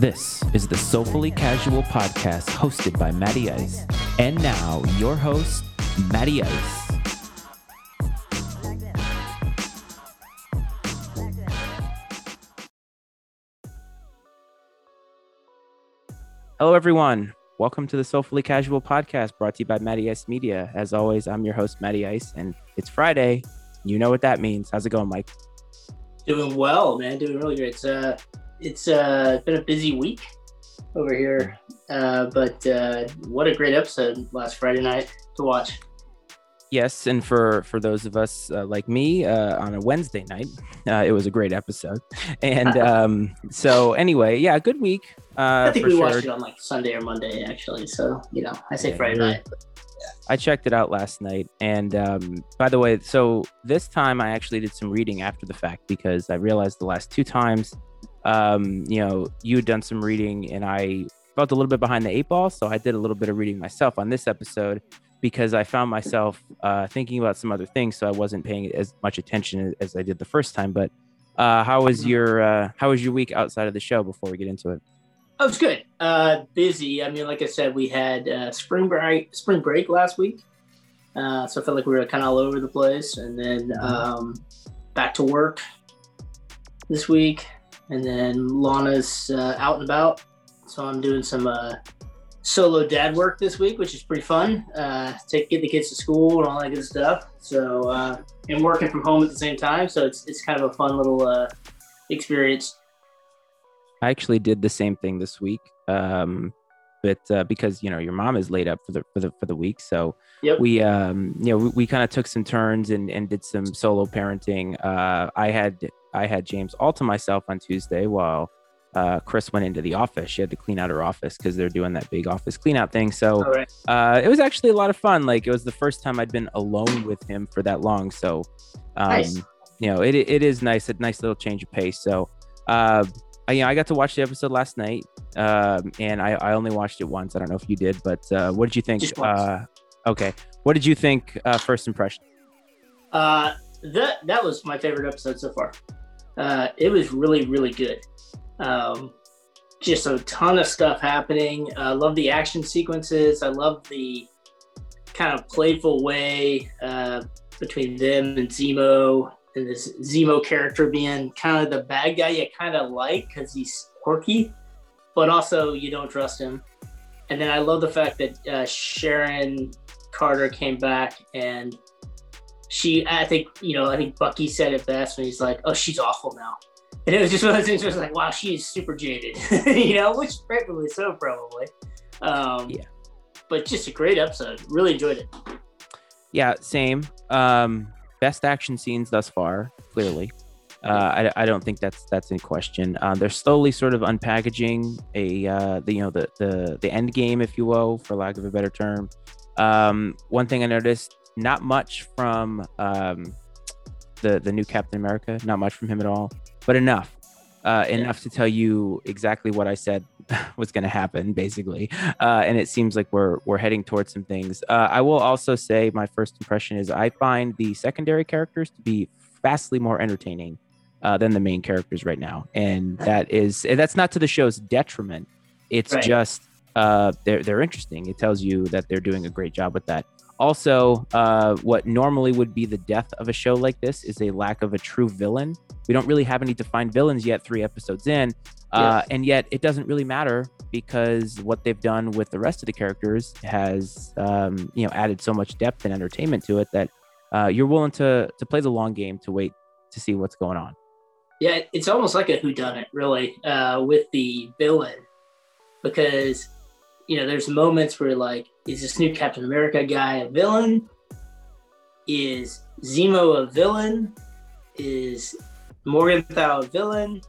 This is the Soulfully Casual podcast hosted by Matty Ice. And now, your host, Matty Ice. Hello, everyone. Welcome to the Soulfully Casual podcast brought to you by Matty Ice Media. As always, I'm your host, Matty Ice, and it's Friday. You know what that means. How's it going, Mike? Doing well, man. Doing really great. It's uh, it's uh, been a busy week over here, uh, but uh, what a great episode last Friday night to watch. Yes, and for for those of us uh, like me uh, on a Wednesday night, uh, it was a great episode. And um, so anyway, yeah, good week. Uh, I think we sure. watched it on like Sunday or Monday, actually. So you know, I say Yeah, Friday night. but I checked it out last night, and um, by the way, so this time I actually did some reading after the fact because I realized the last two times, um, you know, you had done some reading, and I felt a little bit behind the eight ball, so I did a little bit of reading myself on this episode because I found myself uh, thinking about some other things, so I wasn't paying as much attention as I did the first time. But uh, how was your uh, how was your week outside of the show? Before we get into it, Oh, it's good. Uh, busy. I mean, like I said, we had uh, spring break, spring break last week, uh, so I felt like we were kind of all over the place, and then um, back to work this week, and then Lana's uh, out and about, so I'm doing some uh, solo dad work this week, which is pretty fun. Uh, take get the kids to school and all that good stuff. So uh, and working from home at the same time, so it's it's kind of a fun little uh, experience. I actually did the same thing this week. Um, but uh, because you know your mom is laid up for the for the for the week, so Yep. we um you know we, we kind of took some turns and and did some solo parenting. Uh, I had I had James all to myself on Tuesday while uh, Chris went into the office. She had to clean out her office because they're doing that big office clean out thing. So All right. uh, it was actually a lot of fun. Like it was the first time I'd been alone with him for that long. So, um, Nice. you know, it, it is nice, a nice little change of pace. So, uh, I, you know, I got to watch the episode last night, um, and I, I only watched it once. I don't know if you did, but uh, what did you think? Just. Uh, okay, what did you think? Uh, first impression? Uh, that that was my favorite episode so far. Uh, it was really really good. Um, just a ton of stuff happening. I love the action sequences. I love the kind of playful way uh, between them and Zemo, and this Zemo character being kind of the bad guy you kind of like because he's quirky, but also you don't trust him. And then I love the fact that uh, Sharon Carter came back and she I think you know I think Bucky said it best when he's like, "Oh, she's awful now," and it was just one of those things where it's like, "Wow, she is super jaded," you know, which rightfully so probably. Um, Yeah. But just a great episode. Really enjoyed it. Yeah, same. Um, best action scenes thus far, clearly. Uh, I, I don't think that's that's in question. Um, they're slowly sort of unpackaging a uh, the you know the the the end game, if you will, for lack of a better term. Um, one thing I noticed, not much from um, the the new Captain America, not much from him at all, but enough, uh, enough to tell you exactly what I said was going to happen, basically. Uh, and it seems like we're we're heading towards some things. Uh, I will also say my first impression is I find the secondary characters to be vastly more entertaining uh, than the main characters right now, and that is that's not to the show's detriment. It's Right. just uh, they're they're interesting. It tells you that they're doing a great job with that. Also, uh, what normally would be the death of a show like this is a lack of a true villain. We don't really have any defined villains yet, three episodes in, uh, and yet it doesn't really matter because what they've done with the rest of the characters has, um, you know, added so much depth and entertainment to it that uh, you're willing to to play the long game to wait to see what's going on. Yeah, it's almost like a whodunit, really, uh, with the villain, because you know there's moments where like, is this new Captain America guy a villain? Is Zemo a villain? Is Morgenthau a villain?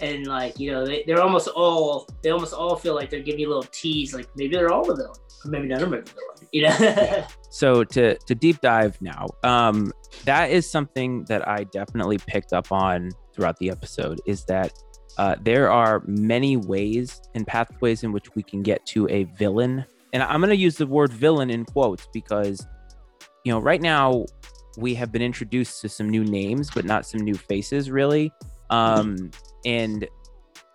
And like you know, they, they're almost all they almost all feel like they're giving you a little tease, like maybe they're all the villain, maybe none of them are the villain. You know? So to to deep dive now, um, that is something that I definitely picked up on throughout the episode. Is that uh, there are many ways and pathways in which we can get to a villain, and I'm going to use the word villain in quotes because you know right now we have been introduced to some new names, but not some new faces really. Um, and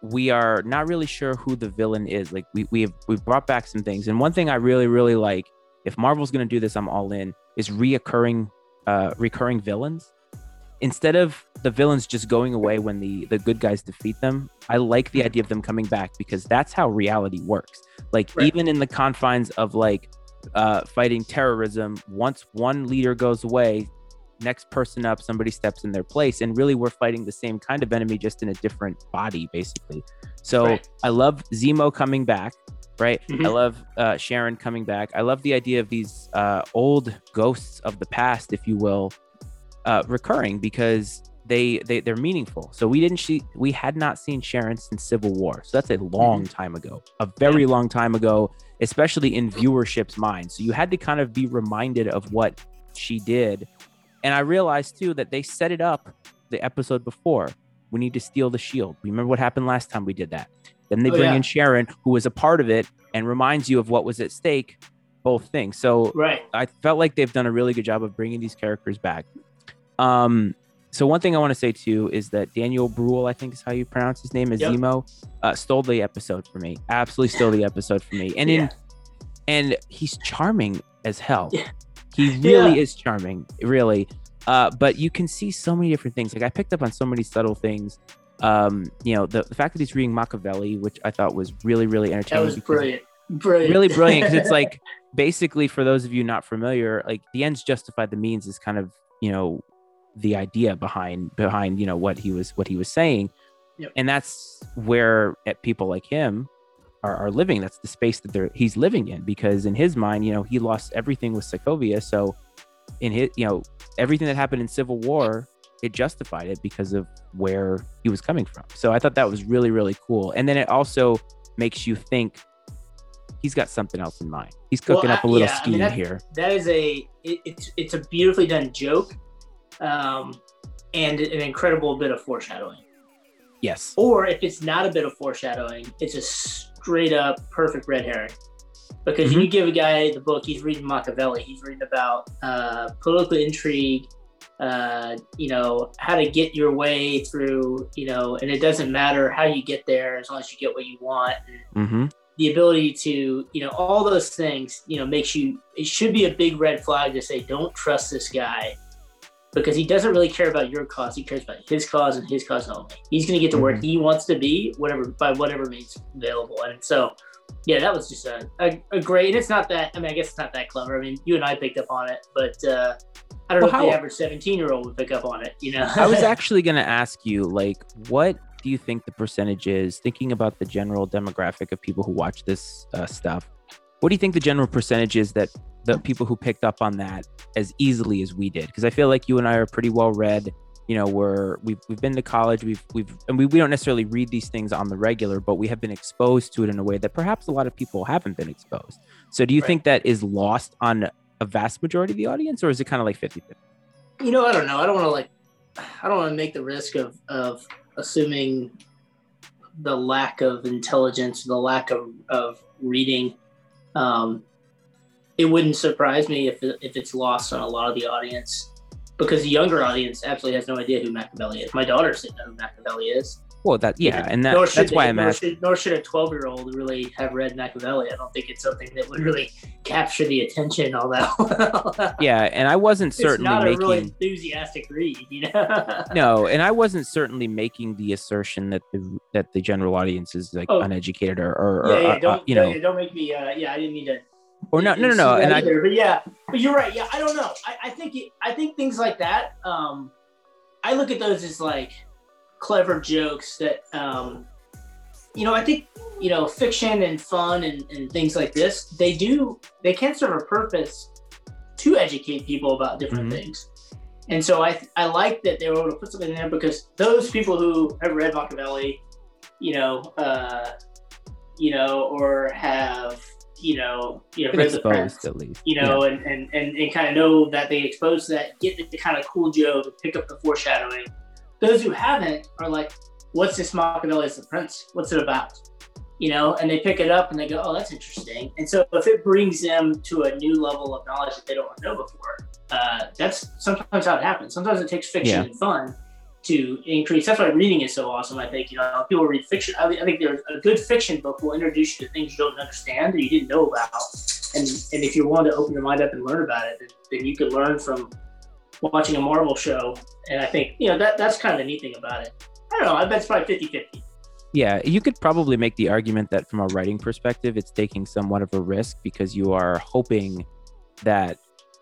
we are not really sure who the villain is. Like we we have we've brought back some things, and one thing I really really like, if Marvel's going to do this, I'm all in. Is reoccurring, uh, recurring villains. Instead of the villains just going away when the the good guys defeat them, I like the idea of them coming back because that's how reality works. Like Right. even in the confines of like uh, fighting terrorism, once one leader goes away, next person up, somebody steps in their place, and really we're fighting the same kind of enemy, just in a different body, basically. So Right. I love Zemo coming back, right? Mhm. I love uh, Sharon coming back. I love the idea of these uh, old ghosts of the past, if you will, uh, recurring because they they they're meaningful. So we didn't see we had not seen Sharon since Civil War, so that's a long time ago, a very long time ago, especially in viewership's mind. So you had to kind of be reminded of what she did, and I realized too that they set it up the episode before. We need to steal the shield. Remember what happened last time we did that. Then they Oh, bring yeah. in Sharon, who was a part of it, and reminds you of what was at stake. Both things. So Right. I felt like they've done a really good job of bringing these characters back. Um, so one thing I want to say too is that Daniel Bruhl, I think is how you pronounce his name, is Yep. Zemo, uh, stole the episode for me. Absolutely stole the episode for me. And in Yeah. and he's charming as hell. Yeah. He really Yeah. is charming, really. Uh, but you can see so many different things. Like I picked up on so many subtle things. Um, you know, the, the fact that he's reading Machiavelli, which I thought was really, really entertaining. That was brilliant. Brilliant. really brilliant because it's like basically for those of you not familiar like the ends justify the means is kind of you know the idea behind behind you know what he was what he was saying. Yep. and that's where at people like him are, are living. That's the space that they're he's living in. Because in his mind you know he lost everything with Sokovia. So in his you know everything that happened in civil war it justified it because of where he was coming from. So i thought that was really really cool. And then it also makes you think he's got something else in mind. He's Well, cooking up a little yeah, I scheme mean, that- here. that is a it, it's it's a beautifully done joke, um, and an incredible bit of foreshadowing. yes Or if it's not a bit of foreshadowing, it's a straight up perfect red herring. Because Mhm. you give a guy the book, he's reading Machiavelli, he's reading about uh, political intrigue, uh, you know, how to get your way through, you know, and it doesn't matter how you get there as long as you get what you want. Mm-hmm. the ability to, you know, all those things, you know, makes you, it should be a big red flag to say, don't trust this guy because he doesn't really care about your cause. He cares about his cause and his cause only. He's going to get to where Mhm. he wants to be, whatever, by whatever means available. And so, yeah, that was just a, a, a great, and it's not that, I mean, I guess it's not that clever. I mean, you and I picked up on it, but uh, I don't Well, know if the how- average 17 year old would pick up on it, you know? I was actually going to ask you, like, what do you think the percentage is? Thinking about the general demographic of people who watch this uh, stuff, what do you think the general percentage is that the people who picked up on that as easily as we did? Because I feel like you and I are pretty well read. You know, we're we've we've been to college. We've we've and we, we don't necessarily read these things on the regular, but we have been exposed to it in a way that perhaps a lot of people haven't been exposed. So, do you Right. think that is lost on a vast majority of the audience, or is it kind of like 50 50? you know, I don't know. I don't want to like, I don't want to make the risk of of assuming the lack of intelligence, the lack of of reading. Um, it wouldn't surprise me if if it's lost on a lot of the audience because the younger audience absolutely has no idea who Machiavelli is. My daughter doesn't know who Machiavelli is. Well, that yeah, and that, should that's why I'm nor asking. Should, nor should a twelve year old really have read Machiavelli. I don't think it's something that would really capture the attention all that well. Yeah, and I wasn't it's certainly not making a really enthusiastic read, you know. no, and I wasn't certainly making the assertion that the that the general audience is like Oh. uneducated or or, yeah, or, yeah, uh, don't you know yeah, don't make me. Uh, yeah, I didn't mean to. Or no no no no, and I but yeah, but you're right. Yeah, I don't know. I, I think it, I think things like that. Um, I look at those as like clever jokes that um, you know. I think you know fiction and fun and, and things like this. They do they can serve a purpose to educate people about different Mhm. things. And so I I like that they were able to put something in there because those people who have read Machiavelli, you know, uh, you know, or have you know, you know, read the at least. you know, and, and, and, and kind of know that they exposed that, get the, kind of cool joke, pick up the foreshadowing. Those who haven't are like, what's this Machiavelli as the Prince? What's it about? You know, and they pick it up and they go, oh, that's interesting. And so if it brings them to a new level of knowledge that they don't know before, uh, that's sometimes how it happens. Sometimes it takes fiction Yeah. and fun to increase. That's why reading is so awesome. I think you know people read fiction. I, I think there's a good fiction book will introduce you to things you don't understand or you didn't know about, and and if you're willing to open your mind up and learn about it, then, then you can learn from watching a Marvel show. And I think you know that that's kind of the neat thing about it. I don't know. I bet it's probably 50-50. Yeah, you could probably make the argument that from a writing perspective, it's taking somewhat of a risk because you are hoping that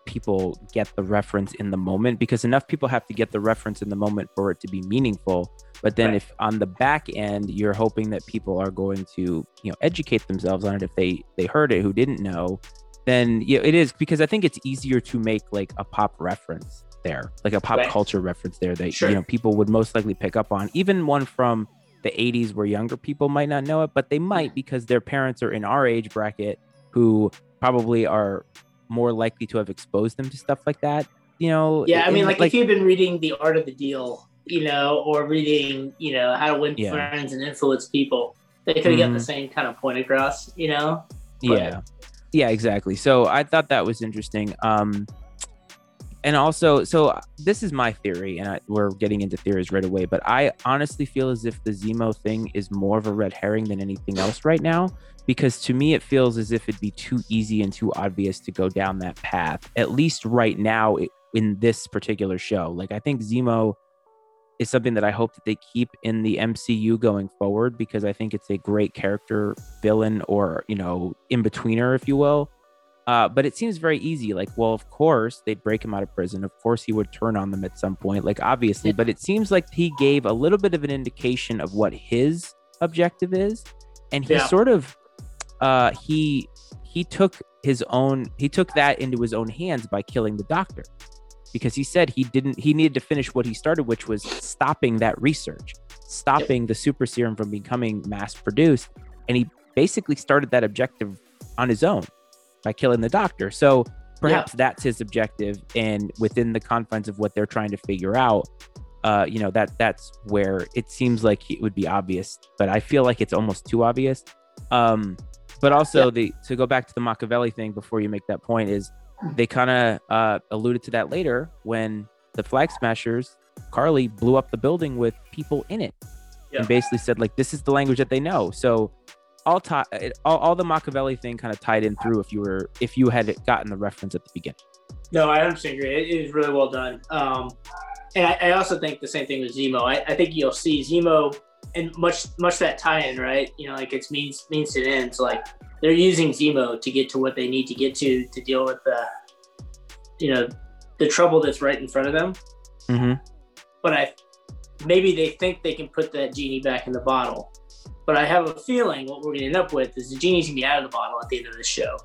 people get the reference in the moment because enough people have to get the reference in the moment for it to be meaningful. But then right. if on the back end you're hoping that people are going to, you know, educate themselves on it if they they heard it who didn't know, then yeah, it is because I think it's easier to make like a pop reference there, like a pop right. culture reference there that sure. you know people would most likely pick up on, even one from the 80s where younger people might not know it, but they might because their parents are in our age bracket who probably are more likely to have exposed them to stuff like that. You know, yeah, I mean, like, like if you've been reading The Art of the Deal, you know, or reading, you know, How to Win yeah. Friends and Influence People, they could have mm-hmm. got the same kind of point across, you know. But, yeah, yeah, exactly. So I thought that was interesting. Um, and also, so uh, this is my theory, and I, we're getting into theories right away. But I honestly feel as if the Zemo thing is more of a red herring than anything else right now, because to me it feels as if it'd be too easy and too obvious to go down that path. At least right now in this particular show, like I think Zemo is something that I hope that they keep in the MCU going forward because I think it's a great character villain or you know in betweener, if you will uh, but it seems very easy. Like, well, of course they'd break him out of prison. Of course he would turn on them at some point. Like, obviously, but it seems like he gave a little bit of an indication of what his objective is, and he yeah. sort of, uh, he he took his own he took that into his own hands by killing the doctor because he said he didn't he needed to finish what he started which was stopping that research stopping the super serum from becoming mass produced and he basically started that objective on his own by killing the doctor. So perhaps yeah. that's his objective, and within the confines of what they're trying to figure out, uh, you know that that's where it seems like it would be obvious, but I feel like it's almost too obvious. Um, but also yeah. the to go back to the Machiavelli thing before you make that point is they kind of uh, alluded to that later when the Flag Smashers Karli blew up the building with people in it yeah. and basically said like this is the language that they know. So all, tie, all, all the Machiavelli thing kind of tied in through if you were if you had gotten the reference at the beginning. No, I understand. It, it is really well done. Um, and I, I, also think the same thing with Zemo. I, I think you'll see Zemo and much much that tie-in, right? You know, like it's means means to ends. Like they're using Zemo to get to what they need to get to to deal with the, you know, the trouble that's right in front of them. Mm-hmm. But I maybe they think they can put that genie back in the bottle but I have a feeling what we're going to end up with is the genie's going to be out of the bottle at the end of the show.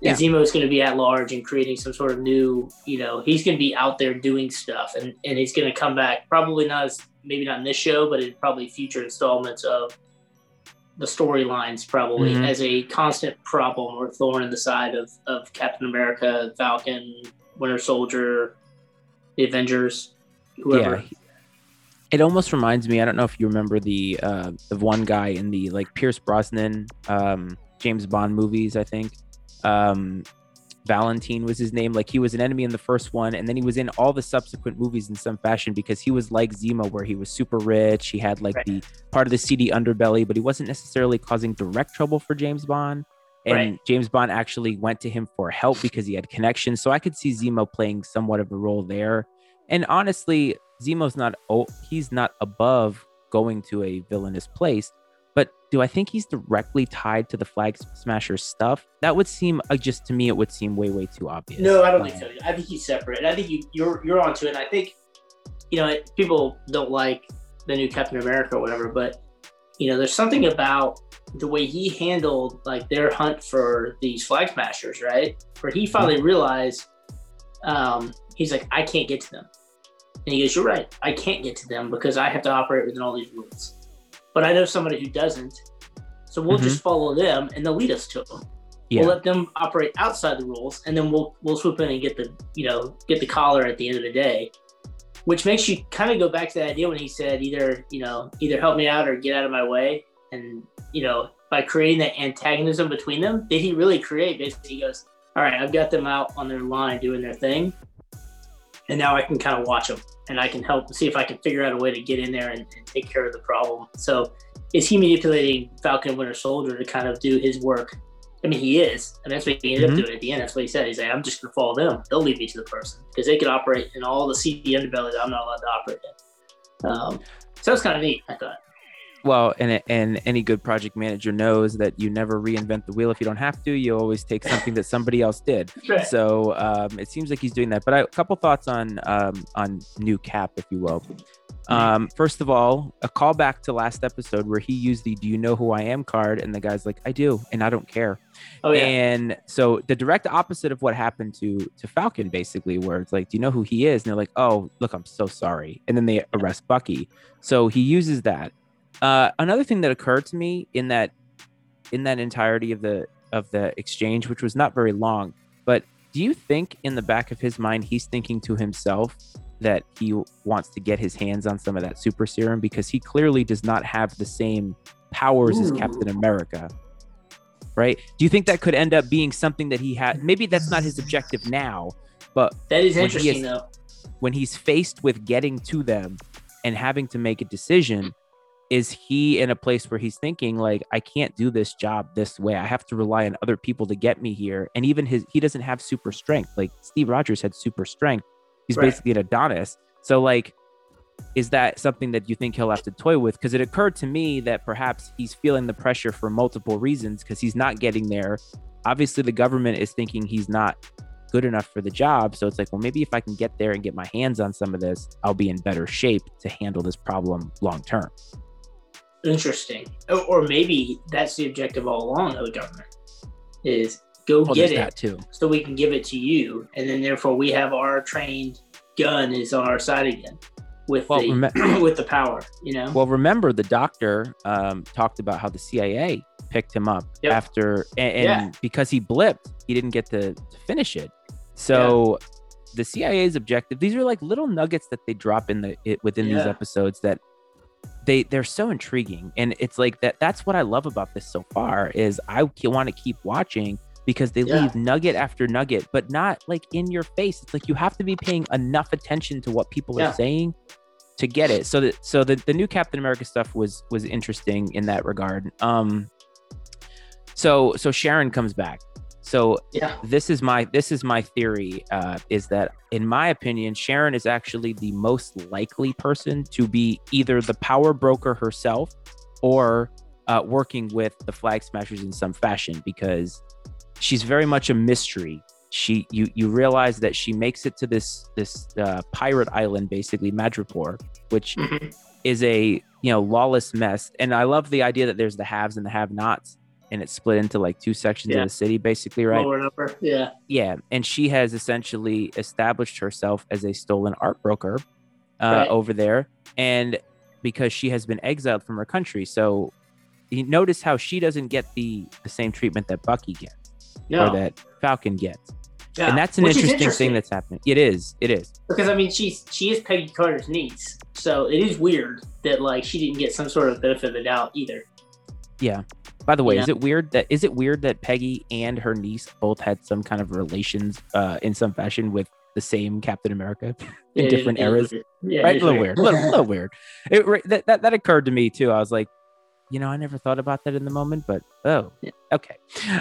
Yeah. And Zemo's going to be at large and creating some sort of new, you know, he's going to be out there doing stuff and, and he's going to come back, probably not as, maybe not in this show, but in probably future installments of the storylines, probably mm-hmm. as a constant problem or thorn in the side of, of Captain America, Falcon, Winter Soldier, the Avengers, whoever. Yeah it almost reminds me. I don't know if you remember the uh, the one guy in the like Pierce Brosnan um, James Bond movies. I think um, Valentine was his name. Like he was an enemy in the first one, and then he was in all the subsequent movies in some fashion because he was like Zemo, where he was super rich. He had like right. the part of the seedy underbelly, but he wasn't necessarily causing direct trouble for James Bond. And right. James Bond actually went to him for help because he had connections. So I could see Zemo playing somewhat of a role there. And honestly, Zemo's not oh he's not above going to a villainous place, but do I think he's directly tied to the flag smasher stuff? That would seem uh, just to me it would seem way way too obvious. No, I don't um, think so. I think he's separate. I think you you're you're onto it. And I think you know people don't like the new Captain America or whatever, but you know there's something about the way he handled like their hunt for these flag smashers, right? Where he finally realized um, he's like, I can't get to them. And he goes, You're right. I can't get to them because I have to operate within all these rules. But I know somebody who doesn't. So we'll mm-hmm. just follow them and they'll lead us to them. Yeah. We'll let them operate outside the rules and then we'll we'll swoop in and get the you know, get the collar at the end of the day. Which makes you kind of go back to that idea when he said either, you know, either help me out or get out of my way. And, you know, by creating that antagonism between them, did he really create basically he goes, All right, I've got them out on their line doing their thing and now I can kind of watch them and I can help see if I can figure out a way to get in there and, and take care of the problem. So is he manipulating Falcon Winter Soldier to kind of do his work? I mean, he is. I mean, that's what he ended mm-hmm. up doing at the end. That's what he said. He's like, I'm just going to follow them. They'll lead me to the person because they can operate in all the seedy underbelly that I'm not allowed to operate in. Um, so it's kind of neat, I thought. Well, and and any good project manager knows that you never reinvent the wheel if you don't have to. You always take something that somebody else did. Right. So um, it seems like he's doing that. But I, a couple thoughts on um, on new Cap, if you will. Um, first of all, a callback to last episode where he used the "Do you know who I am?" card, and the guy's like, "I do," and I don't care. Oh yeah. And so the direct opposite of what happened to to Falcon, basically, where it's like, "Do you know who he is?" And they're like, "Oh, look, I'm so sorry," and then they arrest Bucky. So he uses that. Uh, another thing that occurred to me in that in that entirety of the of the exchange, which was not very long, but do you think in the back of his mind he's thinking to himself that he wants to get his hands on some of that super serum because he clearly does not have the same powers Ooh. as Captain America? Right? Do you think that could end up being something that he had? Maybe that's not his objective now, but that is interesting is, though. When he's faced with getting to them and having to make a decision, is he in a place where he's thinking like i can't do this job this way. I have to rely on other people to get me here. And even his he doesn't have super strength. Like steve rogers had super strength. He's right. basically an adonis. So like is that something that you think he'll have to toy with? Because it occurred to me that perhaps he's feeling the pressure for multiple reasons because he's not getting there. Obviously the government is thinking he's not good enough for the job. So it's like well maybe if i can get there and get my hands on some of this i'll be in better shape to handle this problem long term Interesting. Or, or maybe that's the objective all along of the government is go well, get it too. so we can give it to you. And then therefore we have our trained gun is on our side again with well, the rem- with the power, you know. Well, remember the doctor um, talked about how the CIA picked him up yep. after and, and yeah. because he blipped, he didn't get to, to finish it. So yeah. the CIA's objective, these are like little nuggets that they drop in the it, within yeah. these episodes that they they're so intriguing. And it's like that that's what i love about this so far is i want to keep watching because they yeah. leave nugget after nugget but not like in your face. It's like you have to be paying enough attention to what people yeah. are saying to get it. So that so the, the new captain america stuff was was interesting in that regard. Um so so sharon comes back so yeah. this is my this is my theory uh, is that in my opinion, Sharon is actually the most likely person to be either the power broker herself or uh, working with the Flag Smashers in some fashion because she's very much a mystery. She you you realize that she makes it to this this uh, pirate island, basically Madripoor, which mm-hmm. is a you know lawless mess. And I love the idea that there's the haves and the have-nots and it's split into like two sections yeah. of the city, basically, right? Lower and upper. Yeah. Yeah. And she has essentially established herself as a stolen art broker uh, right. over there. And because she has been exiled from her country. So you notice how she doesn't get the, the same treatment that Bucky gets no. or that Falcon gets. Yeah. And that's an interesting, interesting, thing that's happening. It is. It is. Because I mean she's she is Peggy Carter's niece. So it is weird that like she didn't get some sort of benefit of the doubt either. Yeah. By the way, yeah. is it weird that is it weird that Peggy and her niece both had some kind of relations uh, in some fashion with the same Captain America in yeah, different eras? Yeah, right, a little weird, a little, little weird. It, that, that that occurred to me too. I was like, you know, I never thought about that in the moment, but oh, yeah. okay.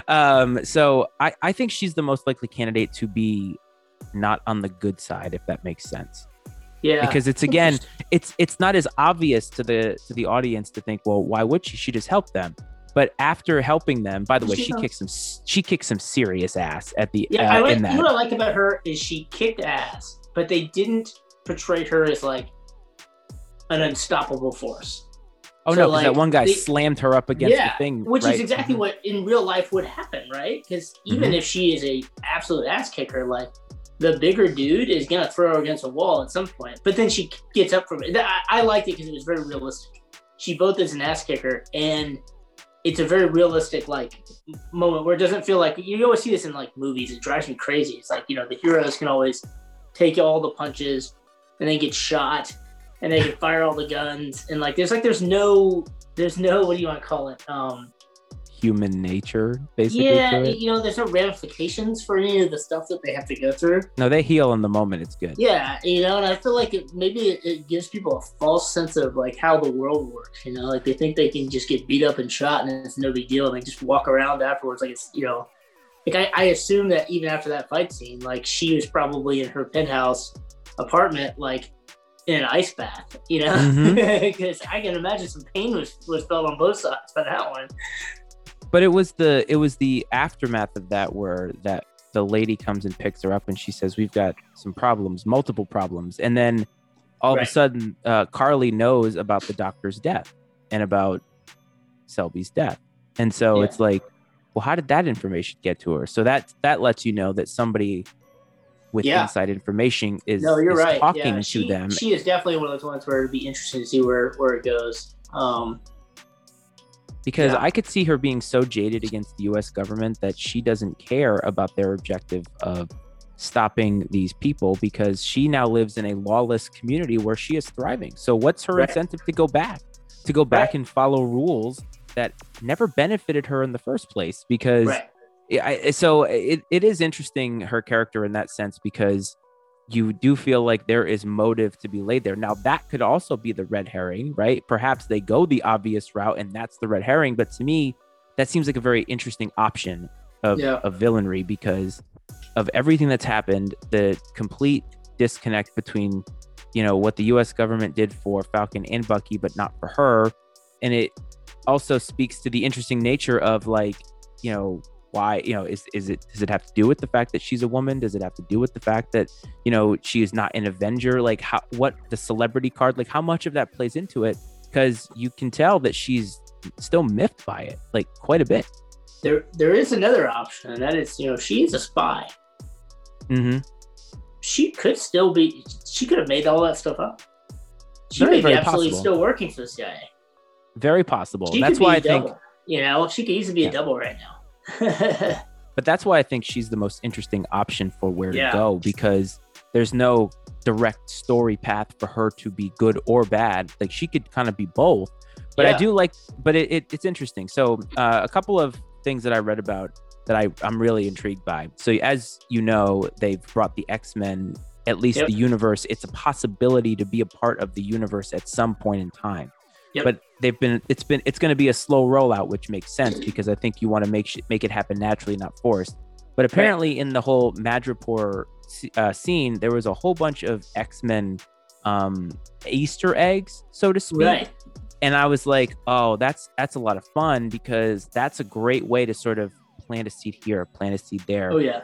Um, so I I think she's the most likely candidate to be not on the good side, if that makes sense. Yeah. Because it's again, it's it's not as obvious to the to the audience to think, well, why would she? She just help them. But after helping them, by the way, she, kicks some she kicks some serious ass at the yeah. Uh, I like, what I like about her is she kicked ass, but they didn't portray her as like an unstoppable force. Oh so no, like, that one guy they, slammed her up against yeah, the thing, which right? is exactly mm-hmm. what in real life would happen, right? Because even mm-hmm. if she is a absolute ass kicker, like the bigger dude is gonna throw her against a wall at some point. But then she gets up from it. I, I liked it because it was very realistic. She both is an ass kicker and it's a very realistic like moment where it doesn't feel like you always see this in like movies. It drives me crazy. It's like you know the heroes can always take all the punches and they get shot and they can fire all the guns and like there's like there's no there's no what do you want to call it um human nature, basically. Yeah, you know, there's no ramifications for any of the stuff that they have to go through. No, they heal in the moment. It's good. Yeah, you know, and I feel like it maybe it, it gives people a false sense of like how the world works. You know, like they think they can just get beat up and shot and it's no big deal, and they just walk around afterwards like it's you know, like I, I assume that even after that fight scene, like she was probably in her penthouse apartment, like in an ice bath. You know, mm-hmm. because I can imagine some pain was was felt on both sides by that one. But it was the it was the aftermath of that where that the lady comes and picks her up and she says we've got some problems, multiple problems, and then all of a sudden uh, Karli knows about the doctor's death and about Selby's death, and so Yeah. it's like, well, how did that information get to her? So that that lets you know that somebody with Yeah. inside information is, No, you're is right. talking yeah, to them She is definitely one of those ones where it'd be interesting to see where where it goes. Um, because Yeah. I could see her being so jaded against the US government that she doesn't care about their objective of stopping these people because she now lives in a lawless community where she is thriving. So what's her Right. incentive to go back? To go back Right. and follow rules that never benefited her in the first place because right. yeah, I, so it, it is interesting her character in that sense because you do feel like there is motive to be laid there. Now that could also be the red herring, right? Perhaps they go the obvious route and that's the red herring, but to me, that seems like a very interesting option of, Yeah. of villainry because of everything that's happened, the complete disconnect between, you know, what the US government did for Falcon and Bucky, but not for her. And it also speaks to the interesting nature of like, you know, why, you know, is is it does it have to do with the fact that she's a woman? Does it have to do with the fact that, you know, she is not an Avenger? Like how what the celebrity card, like how much of that plays into it? Because you can tell that she's still miffed by it, like quite a bit. There there is another option, and that is you know she is a spy. Mm-hmm. She could still be. She could have made all that stuff up. She Very, may be absolutely possible. still working for the CIA. Very possible. She That's why I think. You know, she could easily be Yeah. a double right now. but that's why I think she's the most interesting option for where Yeah. to go because there's no direct story path for her to be good or bad. Like she could kind of be both. But I do like, but it, it it's interesting. So uh, a couple of things that I read about that I I'm really intrigued by. So as you know, they've brought the X Men, at least Yep. the universe. It's a possibility to be a part of the universe at some point in time. Yep. But they've been it's been it's going to be a slow rollout, which makes sense because I think you want to make sh- make it happen naturally, not forced. But apparently, in the whole Madripoor uh, scene, there was a whole bunch of X Men um, Easter eggs, so to speak right. and I was like, "Oh, that's that's a lot of fun because that's a great way to sort of plant a seed here, plant a seed there, Oh yeah.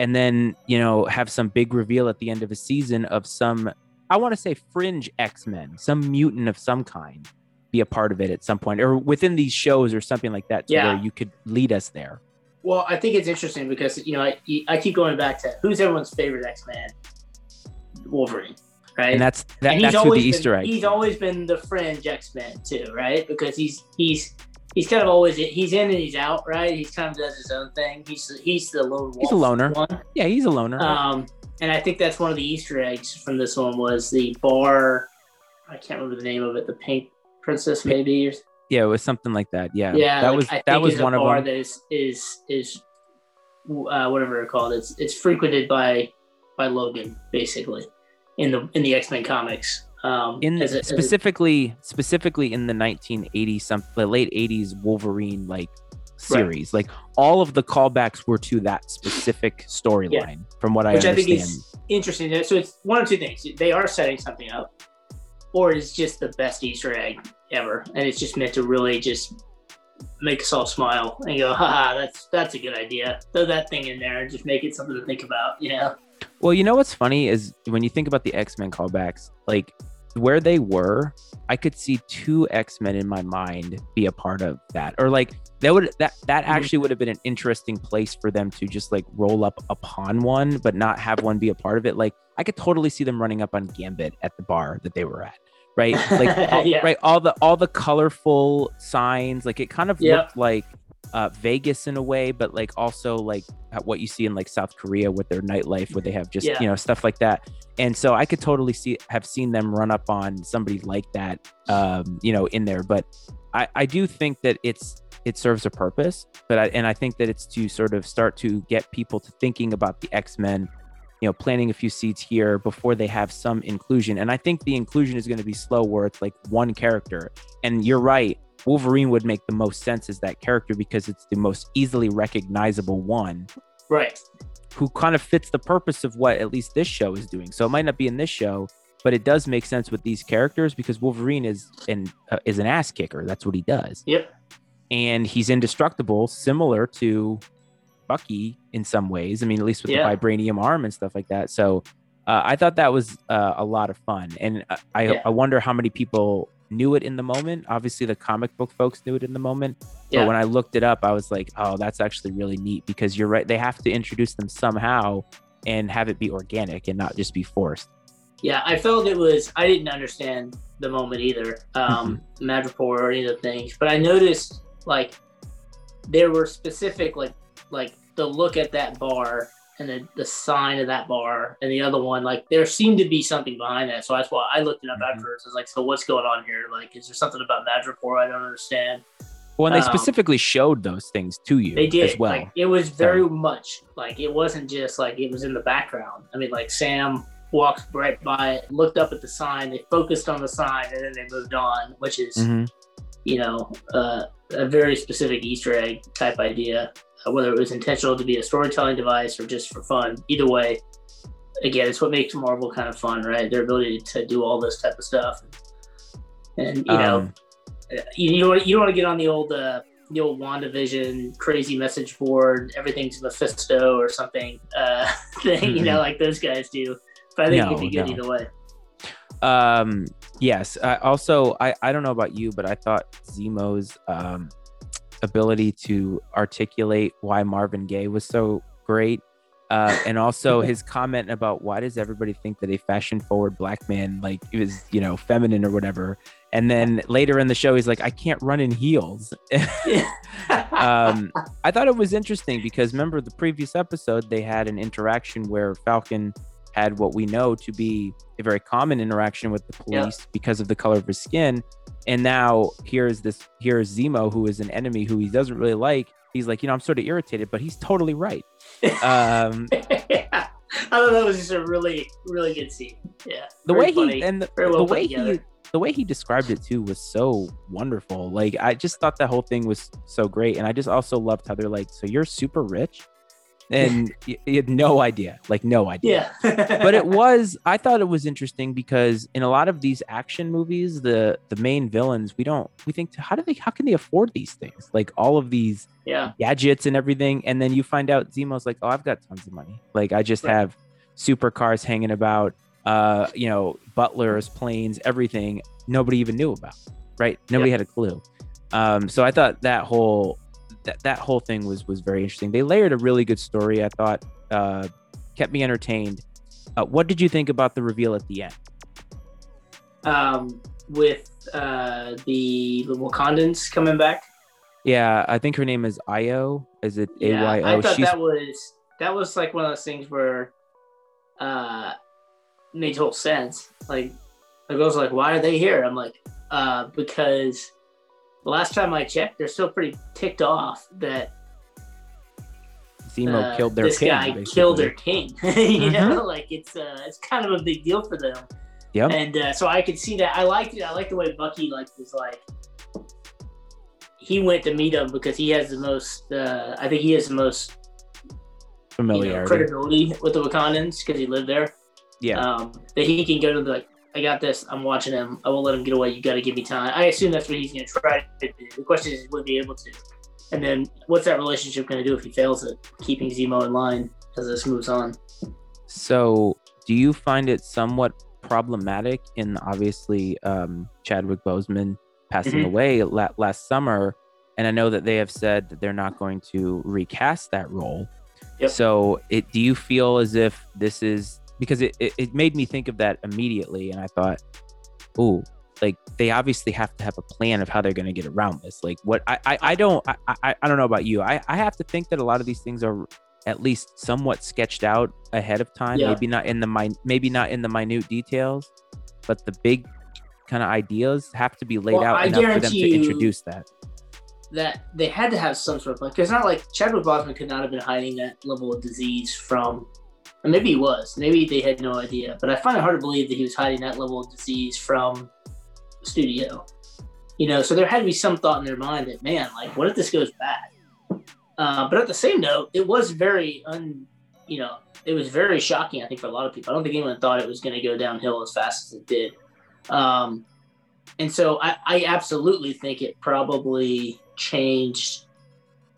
and then you know have some big reveal at the end of a season of some, I want to say fringe X Men, some mutant of some kind, be a part of it at some point, or within these shows or something like that, Yeah. where you could lead us there." Well, I think it's interesting because you know I, I keep going back to who's everyone's favorite X Man, Wolverine, right? And that's that, And that's who the Easter been, egg. He's always been the fringe x-man too, right? Because he's he's he's kind of always he's in and he's out, right? He's kind of does his own thing. He's he's the lone. He's a loner. One. yeah, he's a loner. Um, and I think that's one of the Easter eggs from this one was the bar. I can't remember the name of it. The Pink Princess, maybe. Or, yeah, it was something like that. Yeah, yeah, that like, was I that was one of them. That is is is uh, whatever they're called. It's it's frequented by by Logan basically in the in the X Men comics. Um, in as a- as a- specifically specifically in the 1980s some the late 80s wolverine like series like all of the callbacks were to that specific storyline from what which i I, think understand is interesting. So it's one of two things: they are setting something up, or it's just the best Easter egg ever, and it's just meant to really just make us all smile and go, "Ha, that's that's a good idea." Throw that thing in there and just make it something to think about. You know? well you know what's funny is when you think about the x-men callbacks like where they were i could see two x-men in my mind be a part of that or like that would that that Mhm. actually would have been an interesting place for them to just like roll up upon one but not have one be a part of it like i could totally see them running up on gambit at the bar that they were at right like all, Yeah. right all the all the colorful signs like it kind of Yep. looked like uh vegas in a way but like also like what you see in like south korea with their nightlife where they have just Yeah. you know stuff like that and so i could totally see have seen them run up on somebody like that um you know in there but i i do think that it's it serves a purpose. But I, and I think that it's to sort of start to get people to thinking about the X Men, you know, planting a few seeds here before they have some inclusion. And I think the inclusion is going to be slow, where it's like one character. And you're right, Wolverine would make the most sense as that character because it's the most easily recognizable one. Right. Who kind of fits the purpose of what at least this show is doing. So it might not be in this show, but it does make sense with these characters because Wolverine is an uh, is an ass kicker. That's what he does. Yep. And he's indestructible, similar to Bucky in some ways. I mean, at least with Yeah. the vibranium arm and stuff like that. So uh, I thought that was uh, a lot of fun, and uh, I Yeah. I wonder how many people knew it in the moment. Obviously, the comic book folks knew it in the moment. Yeah. But when I looked it up, I was like, oh, that's actually really neat because you're right. They have to introduce them somehow and have it be organic and not just be forced. Yeah, I felt it was. I didn't understand the moment either, um, Madripoor or any of the things, but I noticed like there were specific like like the look at that bar and the, the sign of that bar and the other one like there seemed to be something behind that so that's why i looked it up Mhm. afterwards i was like so what's going on here like is there something about Madripoor i don't understand Well, and they Um, specifically showed those things to you they did as well. like it was very much like it wasn't just like it was in the background i mean like sam walked right by it looked up at the sign they focused on the sign and then they moved on which is Mhm. you know uh, a very specific easter egg type idea whether it was intentional to be a storytelling device or just for fun either way again it's what makes marvel kind of fun right their ability to do all this type of stuff and you know Um, you, you don't want you don't want to get on the old uh, the old WandaVision crazy message board. Everything's Mephisto or something uh, thing, you know, like those guys do. But I think it'd be good no. either way. Um, yes. I also, I, I don't know about you, but I thought Zemo's um, ability to articulate why Marvin Gaye was so great. Uh, and also his comment about why does everybody think that a fashion forward black man like is you know feminine or whatever and then later in the show he's like i can't run in heels um, I thought it was interesting because remember the previous episode they had an interaction where Falcon had what we know to be a very common interaction with the Yeah. police because of the color of his skin, and now here's this here's Zemo who is an enemy who he doesn't really like. He's like, you know, I'm sort of irritated, but he's totally right. Um, yeah. I thought that was just a really, really good scene. Yeah. the way funny. he and the, Very the way together. he the way he described it too was so wonderful. Like I just thought that whole thing was so great, and I just also loved how they're like, so you're super rich, and you had no idea, like no idea. yeah. but it was i thought it was interesting because in a lot of these action movies the the main villains we don't we think how do they how can they afford these things like all of these yeah. gadgets and everything and then you find out zemo's like oh i've got tons of money like i just Right. have supercars hanging about uh you know butlers planes everything nobody even knew about right nobody had a clue um so i thought that whole that, that whole thing was was very interesting they layered a really good story i thought uh kept me entertained uh, what did you think about the reveal at the end Um, with uh, the, Wakandans coming back. yeah i think her name is Ayo is it Yeah, I a-y-o thought she's that was that was like one of those things where uh made total sense. Like the girls were like, why are they here? I'm like, uh, because the last time I checked, they're still pretty ticked off that zemo uh, killed their this king guy basically. killed their king. you know, Mhm. like it's uh it's kind of a big deal for them. Yep. And uh, so I could see that. I liked it. I like the way Bucky like was like he went to meet him because he has the most. Uh, I think he has the most you know, familiarity credibility with the Wakandans because he lived there. yeah Um, that he can go to the like, I got this. I'm watching him. I won't let him get away. You got to give me time. I assume that's what he's going to try to do. The question is, will he be able to? And then, what's that relationship going to do if he fails at keeping Zemo in line as this moves on? So, do you find it somewhat problematic in obviously um, Chadwick Boseman passing Mhm. away la- last summer? And I know that they have said that they're not going to recast that role. Yep. So, it do you feel as if this is because it, it, it made me think of that immediately, and I thought, oh, like they obviously have to have a plan of how they're going to get around this. Like, what I I, I don't I, I I don't know about you. I I have to think that a lot of these things are at least somewhat sketched out ahead of time. Yeah. Maybe not in the min- maybe not in the minute details, but the big kind of ideas have to be laid Well, out I enough for them to introduce that. that they had to have some sort of like because it's not like Chadwick Boseman could not have been hiding that level of disease from maybe he was. Maybe they had no idea. But i find it hard to believe that he was hiding that level of disease from the studio. You know so there had to be some thought in their mind that man like what if this goes bad? Uh, but at the same note it was very un you know it was very shocking i think for a lot of people. I don't think anyone thought it was going to go downhill as fast as it did. Um, and so I, I absolutely think it probably changed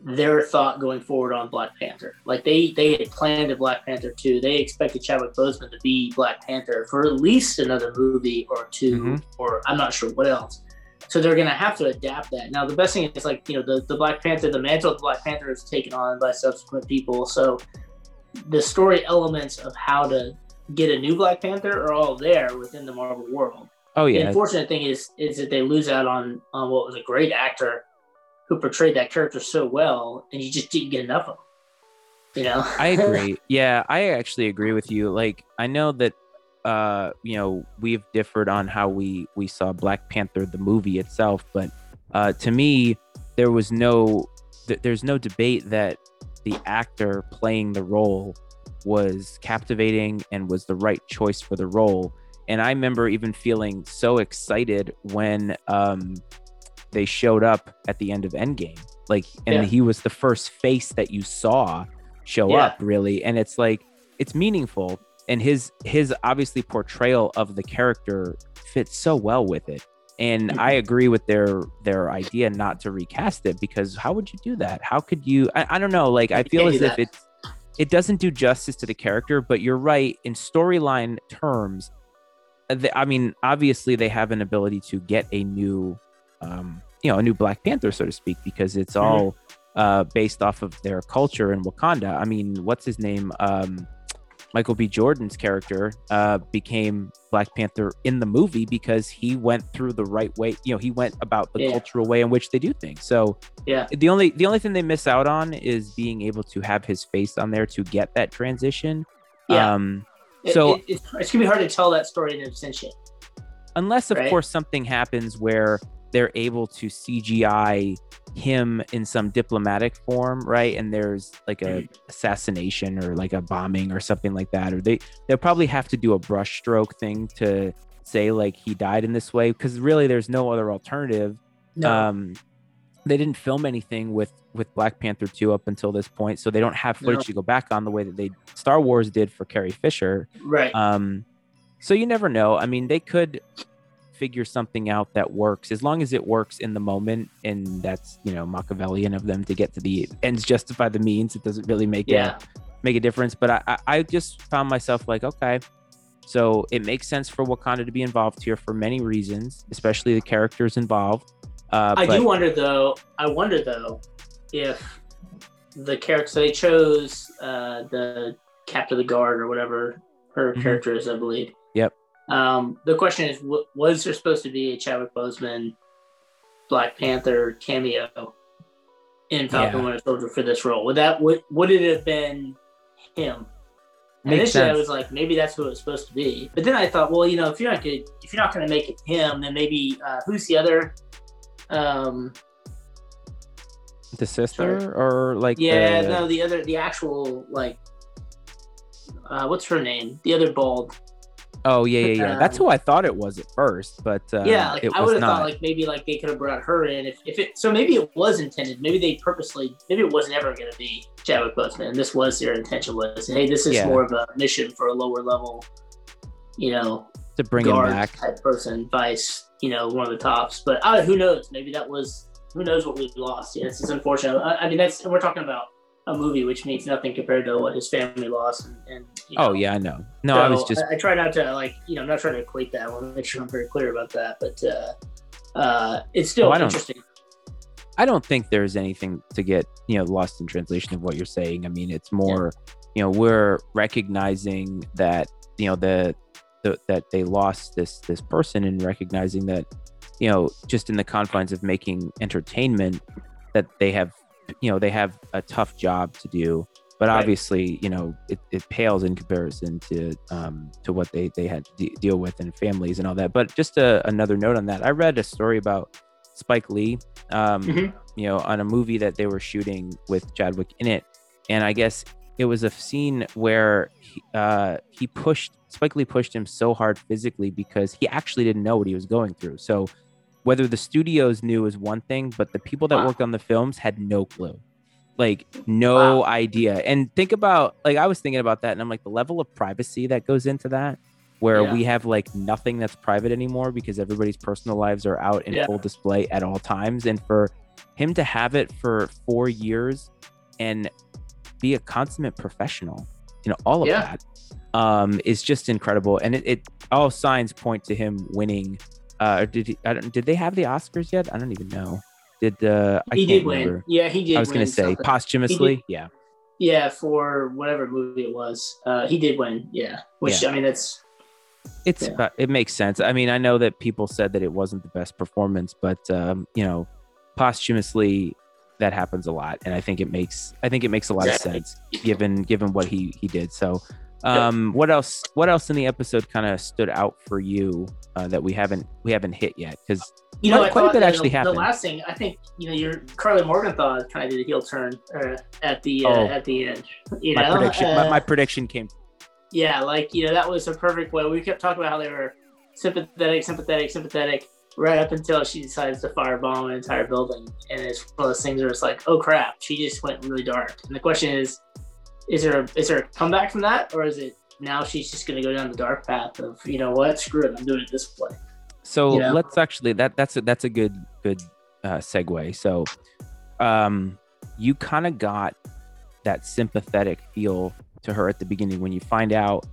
their thought going forward on Black Panther. Like they they had planned a Black Panther 2. They expected Chadwick Boseman to be Black Panther for at least another movie or 2 mm-hmm. or I'm not sure what else. So they're gonna have to adapt that. Now the best thing is like, you know, the, the Black Panther, the mantle of the Black Panther is taken on by subsequent people. So the story elements of how to get a new Black Panther are all there within the Marvel world. Oh yeah. The unfortunate thing is is that they lose out on on what was a great actor who portrayed that character so well, and you just didn't get enough of him. You know, I agree. Yeah, I actually agree with you. Like, I know that uh, you know we've differed on how we we saw Black Panther the movie itself, but uh, to me, there was no th- there's no debate that the actor playing the role was captivating and was the right choice for the role. And I remember even feeling so excited when um, they showed up at the end of Endgame. Like, and yeah. he was the first face that you saw show yeah. up, really. And it's like, it's meaningful. And his his obviously portrayal of the character fits so well with it. And mm-hmm. I agree with their their idea not to recast it because how would you do that? How could you? I, I don't know. Like I feel as if it's it doesn't do justice to the character. But you're right in storyline terms. Uh, I mean, obviously they have an ability to get a new um, you know, a new Black Panther, so to speak, because it's mm-hmm. all mm-hmm. uh, based off of their culture in Wakanda. I mean, what's his name? Um, Michael B. Jordan's character uh, became Black Panther in the movie because he went through the right way. You know, he went about the yeah. cultural way in which they do things. So, yeah, the only the only thing they miss out on is being able to have his face on there to get that transition. Yeah. Um, so it, it, it's, it's, gonna be hard to tell that story in absentia. Unless, of right? course, something happens where they're able to CGI him in some diplomatic form, right? And there's like a assassination or like a bombing or something like that, or they they'll probably have to do a brushstroke thing to say like he died in this way because really there's no other alternative. No. Um, they didn't film anything with with Black Panther 2 up until this point, so they don't have footage no. to go back on the way that they Star Wars did for Carrie Fisher. Right. Um, so you never know. I mean, they could figure something out that works as long as it works in the moment and that's you know machiavellian of them to get to the ends justify the means it doesn't really make yeah. a make a difference but I, I just found myself like okay so it makes sense for wakanda to be involved here for many reasons especially the characters involved uh, i but... do wonder though i wonder though if the character so they chose uh, the captain of the guard or whatever her mm-hmm. character is i believe um, the question is, was there supposed to be a Chadwick Boseman Black Panther cameo in Falcon yeah. Winter Soldier for this role? Would that would would it have been him? Makes initially, sense. I was like, maybe that's who it was supposed to be. But then I thought, well, you know, if you're not good, if you're not going to make it him, then maybe uh, who's the other? Um, the sister, sorry. or like yeah, the... no, the other, the actual like, uh, what's her name? The other bald Oh yeah, yeah, yeah. Um, That's who I thought it was at first, but uh, yeah, like, I would have thought like maybe like they could have brought her in if, if it. So maybe it was intended. Maybe they purposely. Maybe it was never going to be Chadwick Boseman. This was their intention was, hey, this is yeah. more of a mission for a lower level, you know, to bring him back type person, vice, you know, one of the tops. But uh, who knows? Maybe that was who knows what we lost. Yeah, it's, it's unfortunate. I, I mean, that's we're talking about a movie, which means nothing compared to what his family lost. And, and you oh, know, oh yeah, I know. No, so I was just I, I, try not to like you know I'm not trying to equate that. I want to make sure I'm very clear about that. But uh, uh, it's still oh, I interesting. I don't think there's anything to get you know lost in translation of what you're saying. I mean, it's more yeah. you know we're recognizing that you know the, the that they lost this this person and recognizing that you know just in the confines of making entertainment that they have you know they have a tough job to do but right. obviously you know it, it, pales in comparison to um, to what they they had to de- deal with in families and all that but just a, another note on that i read a story about spike lee um, mm-hmm. you know, on a movie that they were shooting with Chadwick in it, and I guess it was a scene where he, uh, he pushed Spike Lee pushed him so hard physically because he actually didn't know what he was going through. So whether the studios knew is one thing, but the people that Wow. worked on the films had no clue, like no Wow. idea. And think about like I was thinking about that, and I'm like the level of privacy that goes into that, where Yeah. we have like nothing that's private anymore because everybody's personal lives are out in Yeah. full display at all times, and for him to have it for four years and be a consummate professional in all of Yeah. that um is just incredible and it, it all signs point to him winning uh did he, I don't, did they have the oscars yet i don't even know did uh he did win. Yeah, he did. i was gonna say something. posthumously yeah Yeah, for whatever movie it was, uh, he did win. Yeah, which I mean, that's it's Yeah. about- it makes sense i mean i know that people said that it wasn't the best performance but um you know posthumously that happens a lot and i think it makes i think it makes a lot Exactly. of sense given given what he he did so um what else what else in the episode kind of stood out for you uh, that we haven't we haven't hit yet because you know, Quite- a bit actually the, happened. The last thing I think, you know, your Karli Morgenthau kind of did a heel turn uh, at the uh, Oh. at the end. You my know, prediction my, Uh, my prediction came yeah, like you know, that was a perfect way. We kept talking about how they were sympathetic, sympathetic, sympathetic, right up until she decides to firebomb an entire building, and it's one of those things where it's like, oh crap, she just went really dark. And the question is, is there a, is there a comeback from that, or is it now she's just going to go down the dark path of you know what, screw it, I'm doing it this way. So you know? let's actually that that's a that's a good good uh, segue. So, um, you kind of got that sympathetic feel to her at the beginning when you find out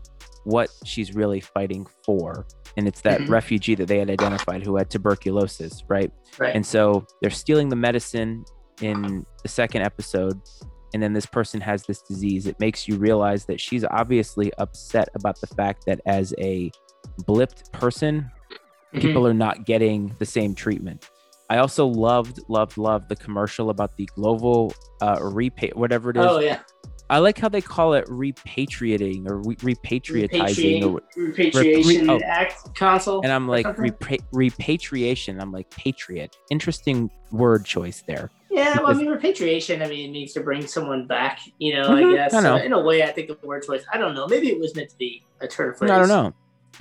what she's really fighting for, and it's that Mhm. refugee that they had identified who had tuberculosis, right? Right. And so they're stealing the medicine in the second episode, and then this person has this disease. It makes you realize that she's obviously upset about the fact that as a blipped person, Mhm. people are not getting the same treatment. I also loved, loved, loved the commercial about the global uh, repay, whatever it is. Oh yeah, I like how they call it repatriating or re- repatriatizing. Or, Repatriation, repatriation oh. act console. and I'm like, repa- repatriation. I'm like, patriot. Interesting word choice there. Yeah, well, I mean, repatriation. I mean, it means to bring someone back. You know, Mhm, I guess. I. So in a way, I think the word choice. I don't know. Maybe it was meant to be a turn phrase. I don't know.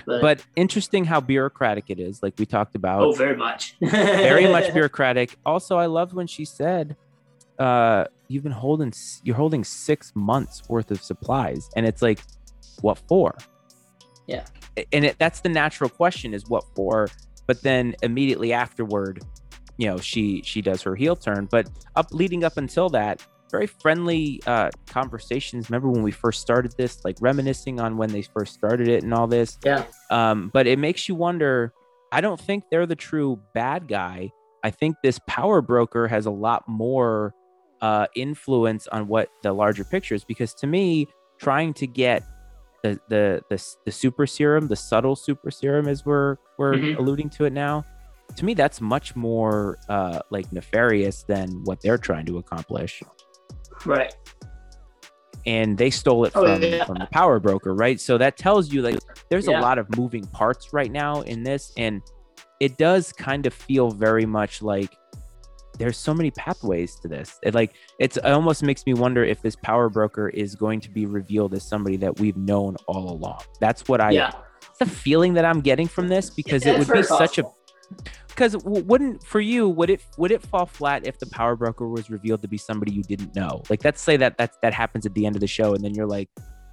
but, But interesting how bureaucratic it is, like we talked about. oh, very much. very much bureaucratic. Also, I loved when she said, uh, "You've been holding, you're holding six months worth of supplies," and it's like, what for? Yeah. And it, that's the natural question: is what for? But then immediately afterward, you know, she she does her heel turn. But up leading up until that, very friendly uh, conversations. Remember when we first started this, like reminiscing on when they first started it and all this. Yeah. Um, but it makes you wonder. I don't think they're the true bad guy. I think this power broker has a lot more uh, influence on what the larger picture is. Because to me, trying to get the the the, the super serum, the subtle super serum, as we're we're Mhm. alluding to it now, to me that's much more uh, like nefarious than what they're trying to accomplish. right. And they stole it Oh, from yeah. from the power broker, right? So that tells you like there's Yeah. a lot of moving parts right now in this, and it does kind of feel very much like there's so many pathways to this. It like it's it almost makes me wonder if this power broker is going to be revealed as somebody that we've known all along. That's what I yeah. the feeling that I'm getting from this because it would be very such a possible. Because wouldn't for you would it would it fall flat if the power broker was revealed to be somebody you didn't know like let's say that that that happens at the end of the show and then you're like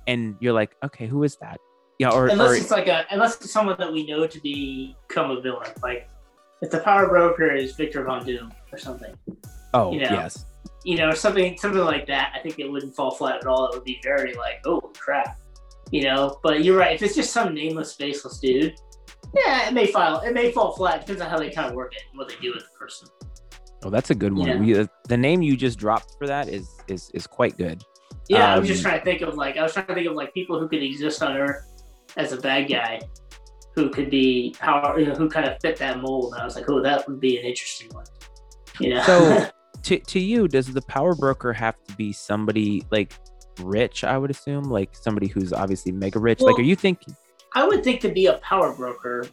and you're like okay who is that yeah or, Unless or it's like a, unless it's someone that we know to become a villain. Like if the power broker is Victor Von Doom or something, oh you know. yes you know, something something like that. I think it wouldn't fall flat at all. It would be very like, oh crap, you know. But you're right. If it's just some nameless, faceless dude, yeah, it may fall. It may fall flat. Depends on how they kind of work it and what they do with the person. oh that's a good one Yeah. We- uh, the name you just dropped for that is is is quite good Yeah, I was just Um, trying to think of like I was trying to think of like people who could exist on Earth as a bad guy, who could be power, you know, who kind of fit that mold. And I was like, oh, that would be an interesting one. You know. So- to to you does the power broker have to be somebody like rich i would assume like somebody who's obviously mega rich like are you thinking I would think to be a power broker,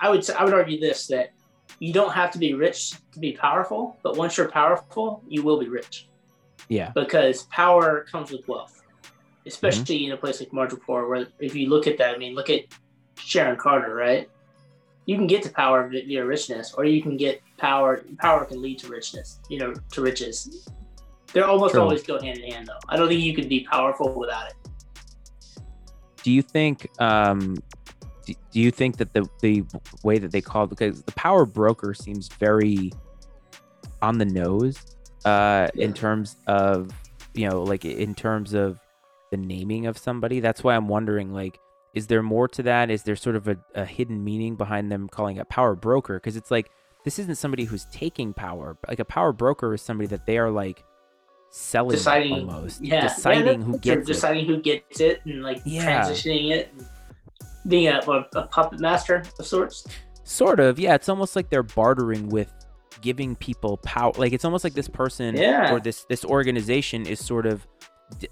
I- would I would argue this that you don't have to be rich to be powerful, but once you're powerful, you will be rich. Yeah. Because power comes with wealth, especially Mm-hmm. in a place like Madripoor, where if you look at that, I mean, look at Sharon Carter, right? You can get to power via richness, or you can get power. Power can lead to richness, you know, to riches. They're almost True. always go hand in hand, though. I don't think you can be powerful without it. Do you think um do, do you think that the the way that they call because the power broker seems very on the nose uh in terms of you know like in terms of the naming of somebody? That's why i'm wondering like is there more to that? Is there sort of a, a hidden meaning behind them calling a power broker? Because it's like this isn't somebody who's taking power like a power broker is somebody that they are like selling Deciding, almost yeah, deciding yeah, who gets it deciding who gets it, and like Yeah. transitioning it, and being a, a, puppet master of sorts. Sort of, yeah. It's almost like they're bartering with giving people power. Like it's almost like this person Yeah. or this this organization is sort of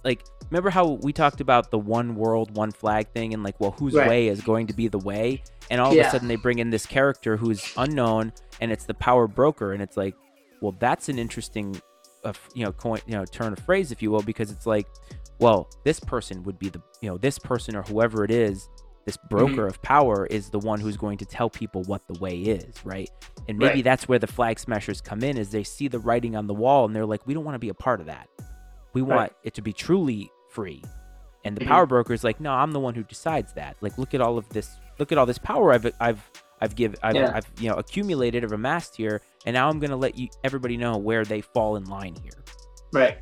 like remember how we talked about the one world, one flag thing and like well whose Right. way is going to be the way and all of a sudden they bring in this character who's unknown and it's the power broker and it's like well that's an interesting f- you know coin you know turn of phrase if you will because it's like well this person would be the you know this person or whoever it is this broker of power is the one who's going to tell people what the way is right and maybe Right. that's where the flag smashers come in is they see the writing on the wall and they're like we don't want to be a part of that we Right. want it to be truly free and the Mhm. power broker is like no i'm the one who decides that like look at all of this look at all this power i've i've i've give i've, Yeah. I've you know accumulated or amassed here and now i'm going to let you everybody know where they fall in line here Right.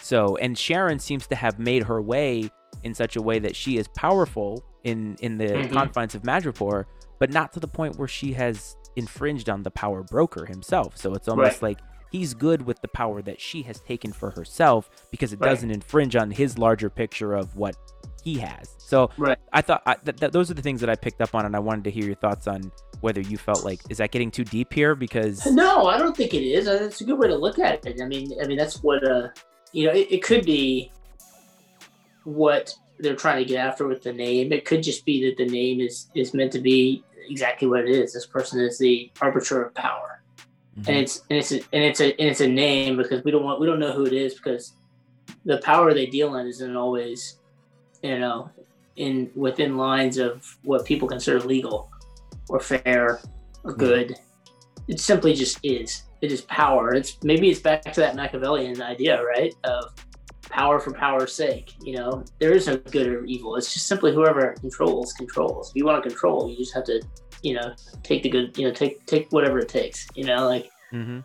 so, and Sharon seems to have made her way in such a way that she is powerful in in the Mhm. confines of Madripoor, but not to the point where she has infringed on the power broker himself. So it's almost like he's good with the power that she has taken for herself because it Right. doesn't infringe on his larger picture of what he has. So Right. I thought I, th- th- those are the things that I picked up on, and I wanted to hear your thoughts on whether you felt like is that getting too deep here because No, I don't think it is. It's a good way to look at it. I mean, I mean that's what uh, you know. It, it could be what they're trying to get after with the name. It could just be that the name is is meant to be exactly what it is. This person is the arbiter of power, Mhm. and it's and it's a, and it's a and it's a name because we don't want we don't know who it is because the power they deal in isn't always, you know, in within lines of what people consider legal or fair or Yeah. good. It simply just is. It is power. It's maybe it's back to that Machiavellian idea, right? Of power for power's sake. You know, there is no good or evil. It's just simply whoever controls controls. If you want to control, you just have to, you know, take the good. You know, take take whatever it takes. You know, like Mm-hmm.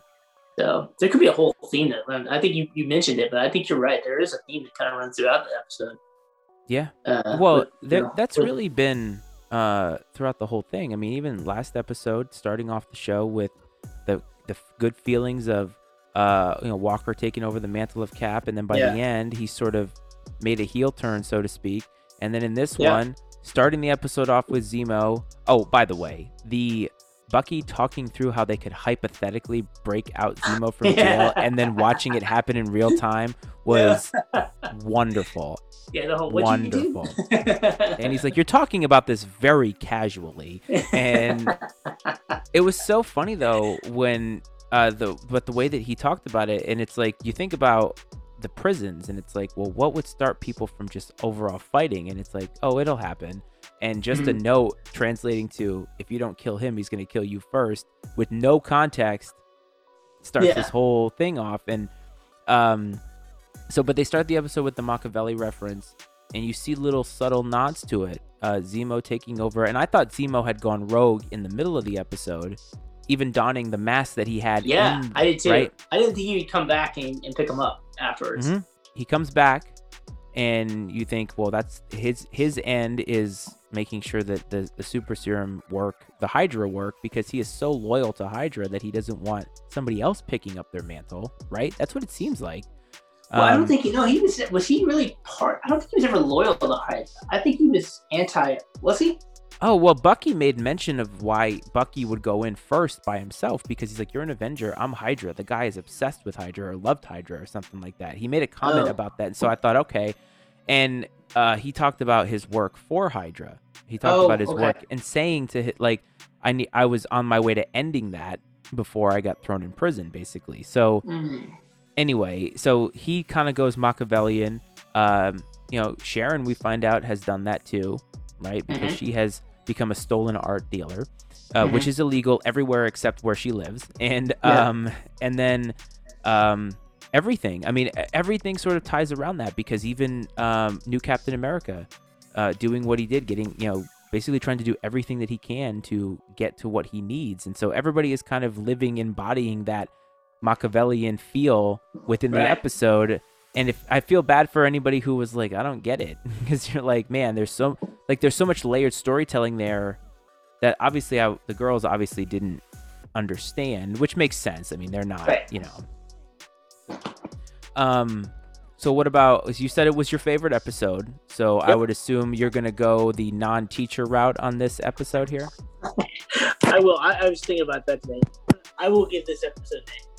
so. There could be a whole theme that. I think you you mentioned it, but I think you're right. There is a theme that kind of runs throughout the episode. yeah. Uh, well with, you there, know, that's with- really been uh throughout the whole thing i mean even last episode starting off the show with the the good feelings of uh you know walker taking over the mantle of cap and then by Yeah. the end he sort of made a heel turn so to speak and then in this Yeah. one starting the episode off with zemo oh by the way the Bucky talking through how they could hypothetically break out Zemo from Yeah. jail and then watching it happen in real time was wonderful. yeah, the whole wonderful. And he's like, You're talking about this very casually. And it was so funny though when uh the but the way that he talked about it, and it's like you think about the prisons and it's like, well, what would start people from just overall fighting? And it's like, oh, it'll happen. And just a Mhm. note translating to if you don't kill him, he's gonna kill you first with no context starts Yeah. this whole thing off. And um so but they start the episode with the Machiavelli reference and you see little subtle nods to it. Uh, Zemo taking over, and I thought Zemo had gone rogue in the middle of the episode, even donning the mask that he had. Yeah, in- I did too. right? I didn't think he'd come back and, and pick him up afterwards. Mhm. He comes back, and you think, well, that's his his end is making sure that the the super serum work, the Hydra work, because he is so loyal to Hydra that he doesn't want somebody else picking up their mantle. Right? That's what it seems like. Well, I don't Um, think you know he was. Was he really part? I don't think he was ever loyal to the Hydra. I think he was anti. Was he? Oh well, Bucky made mention of why Bucky would go in first by himself because he's like, "You're an Avenger. I'm Hydra." The guy is obsessed with Hydra or loved Hydra or something like that. He made a comment Oh. about that, and so I thought, okay. And uh, he talked about his work for Hydra. He talked Oh, about his okay. work and saying to hi- like, I ne- I was on my way to ending that before I got thrown in prison, basically. So Mm. anyway, so he kind of goes Machiavellian. Um, you know, Sharon, we find out, has done that too, right? Because Mhm. she has become a stolen art dealer, uh, which is illegal everywhere except where she lives. And Yeah. um, and then um, everything. I mean, everything sort of ties around that because even um, new Captain America, uh, doing what he did, getting you know. Basically, trying to do everything that he can to get to what he needs, and so everybody is kind of living, embodying that Machiavellian feel within the episode. And if I feel bad for anybody who was like, I don't get it, because you're like, man, there's so like there's so much layered storytelling there that obviously I, the girls obviously didn't understand, which makes sense. I mean, they're not, Right. you know. Um. So what about you said it was your favorite episode? So I would assume you're gonna go the non-teacher route on this episode here. I will. I, I was thinking about that today. I will give this episode an.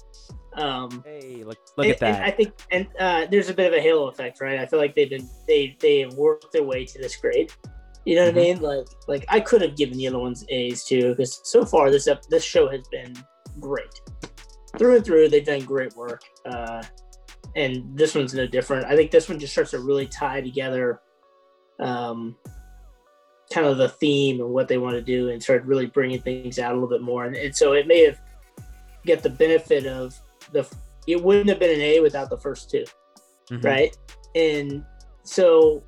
Um, Hey, look, look and, at that. I think, and uh, there's a bit of a halo effect, right? I feel like they've been they they have worked their way to this grade. You know what I mean? Like like I could have given the other ones A's too, because so far this ep- this show has been great through and through. They've done great work, uh, and this one's no different. I think this one just starts to really tie together, um, kind of the theme and what they want to do, and start really bringing things out a little bit more. And, and so it may have get the benefit of the it wouldn't have been an A without the first two, Mhm. right? And so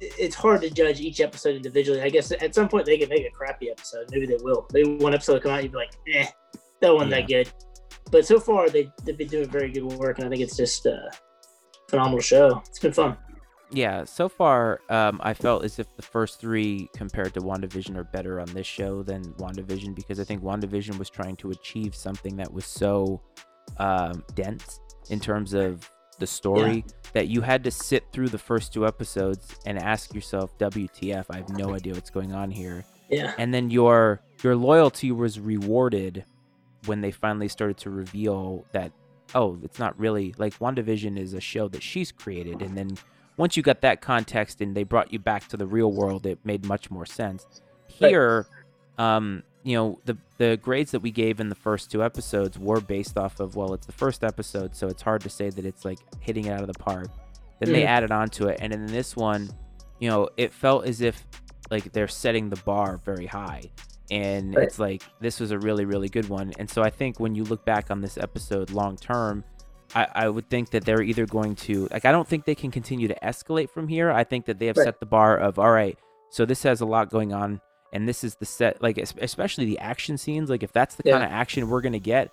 it's hard to judge each episode individually. I guess at some point they could make a crappy episode. Maybe they will. Maybe one episode will come out, you'd be like, eh, that wasn't that good. But so far they they've been doing very good work, and I think it's just a phenomenal show. It's been fun. Yeah, so far, um, I felt as if the first three compared to WandaVision are better on this show than WandaVision because I think WandaVision was trying to achieve something that was so um, dense in terms of the story that you had to sit through the first two episodes and ask yourself, WTF, I have no idea what's going on here. Yeah, And then your your loyalty was rewarded when they finally started to reveal that, oh, it's not really like WandaVision is a show that she's created. And then once you got that context and they brought you back to the real world, it made much more sense. Here, um, you know, the the grades that we gave in the first two episodes were based off of well, it's the first episode, so it's hard to say that it's like hitting it out of the park. Then they Mhm. added on to it, and in this one, you know, it felt as if like they're setting the bar very high. And Right. it's like this was a really, really good one. And so I think when you look back on this episode long term, I, I would think that they're either going to like I don't think they can continue to escalate from here. I think that they have Right. set the bar of all right, so this has a lot going on and this is the set like especially the action scenes like if that's the Yeah. kind of action we're gonna get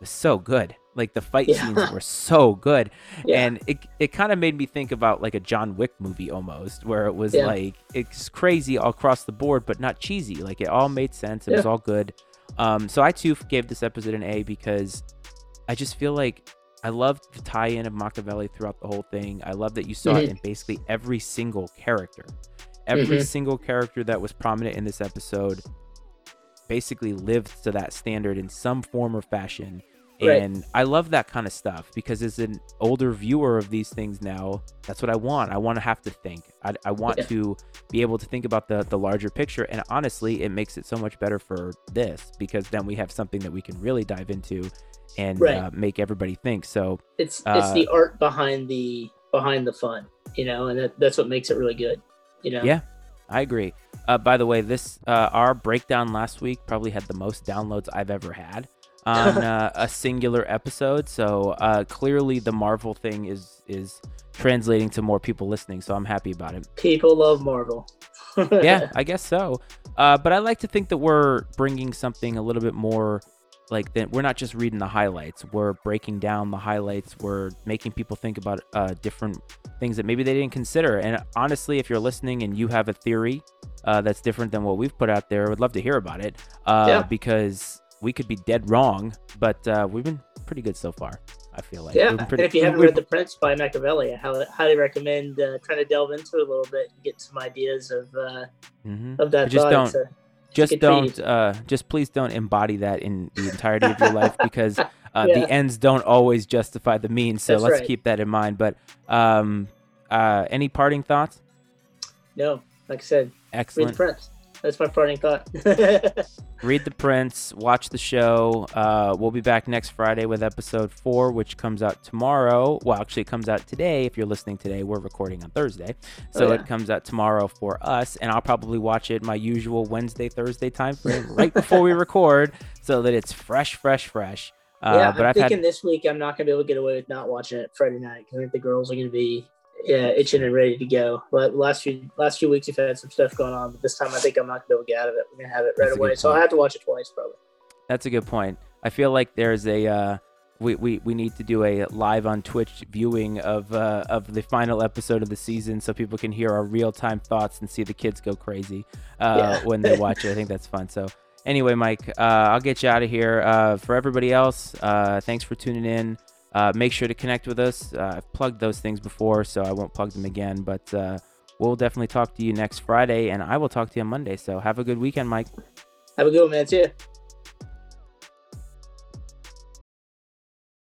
it's so good. Like the fight Yeah. scenes were so good. Yeah, and it, it kind of made me think about like a john wick movie almost where it was like it's crazy all across the board but not cheesy. Like it all made sense. It was all good. Um so i too gave this episode an a because i just feel like i loved the tie-in of machiavelli throughout the whole thing. I love that you saw it Mhm. in basically every single character every Mhm. single character that was prominent in this episode basically lived to that standard in some form or fashion Right. and I love that kind of stuff because as an older viewer of these things now, that's what I want. I want to have to think. I, I want Yeah. to be able to think about the the larger picture. And honestly, it makes it so much better for this because then we have something that we can really dive into and Right. uh, make everybody think. So it's it's uh, the art behind the behind the fun, you know, and that, that's what makes it really good, you know. Yeah. I agree. Uh, by the way, this uh, our breakdown last week probably had the most downloads I've ever had on uh, a singular episode. So uh, clearly, the Marvel thing is is translating to more people listening. So I'm happy about it. People love Marvel. Yeah, I guess so. Uh, but I like to think that we're bringing something a little bit more like that. We're not just reading the highlights. We're breaking down the highlights. We're making people think about uh, different things that maybe they didn't consider. And honestly, if you're listening and you have a theory uh, that's different than what we've put out there, I would love to hear about it. Uh, Yeah. Because we could be dead wrong, but uh, we've been pretty good so far. I feel like. Yeah, We've and if you haven't read The Prince by Machiavelli, I highly, recommend uh, trying to delve into it a little bit and get some ideas of uh, Mhm. of that. Just thought. don't- a- just don't uh just please don't embody that in the entirety of your life because uh Yeah. the ends don't always justify the means so That's let's right. keep that in mind but um uh any parting thoughts no, like I said, excellent. That's my parting thought. Read the Prince, watch the show. Uh, we'll be back next Friday with episode four, which comes out tomorrow. Well, actually, it comes out today. If you're listening today, we're recording on Thursday, so Oh, yeah. it comes out tomorrow for us. And I'll probably watch it my usual Wednesday, Thursday time frame, right before we record, so that it's fresh, fresh, fresh. Uh, yeah, but I'm I've thinking had this week I'm not gonna be able to get away with not watching it Friday night because I think the girls are gonna be yeah itching and ready to go. But last few last few weeks we've had some stuff going on, but this time I think I'm not gonna be able to get out of it. We're gonna have it right That's away, so I'll have to watch it twice probably. That's a good point. I feel like there's a uh, we, we we need to do a live on Twitch viewing of uh, of the final episode of the season so people can hear our real time thoughts and see the kids go crazy uh, Yeah. when they watch it. I think that's fun. So anyway, Mike, uh, I'll get you out of here. Uh, for everybody else, uh, thanks for tuning in. Uh, make sure to connect with us. Uh, I've plugged those things before, so I won't plug them again. But uh, we'll definitely talk to you next Friday, and I will talk to you on Monday. So have a good weekend, Mike. Have a good one, man. See ya.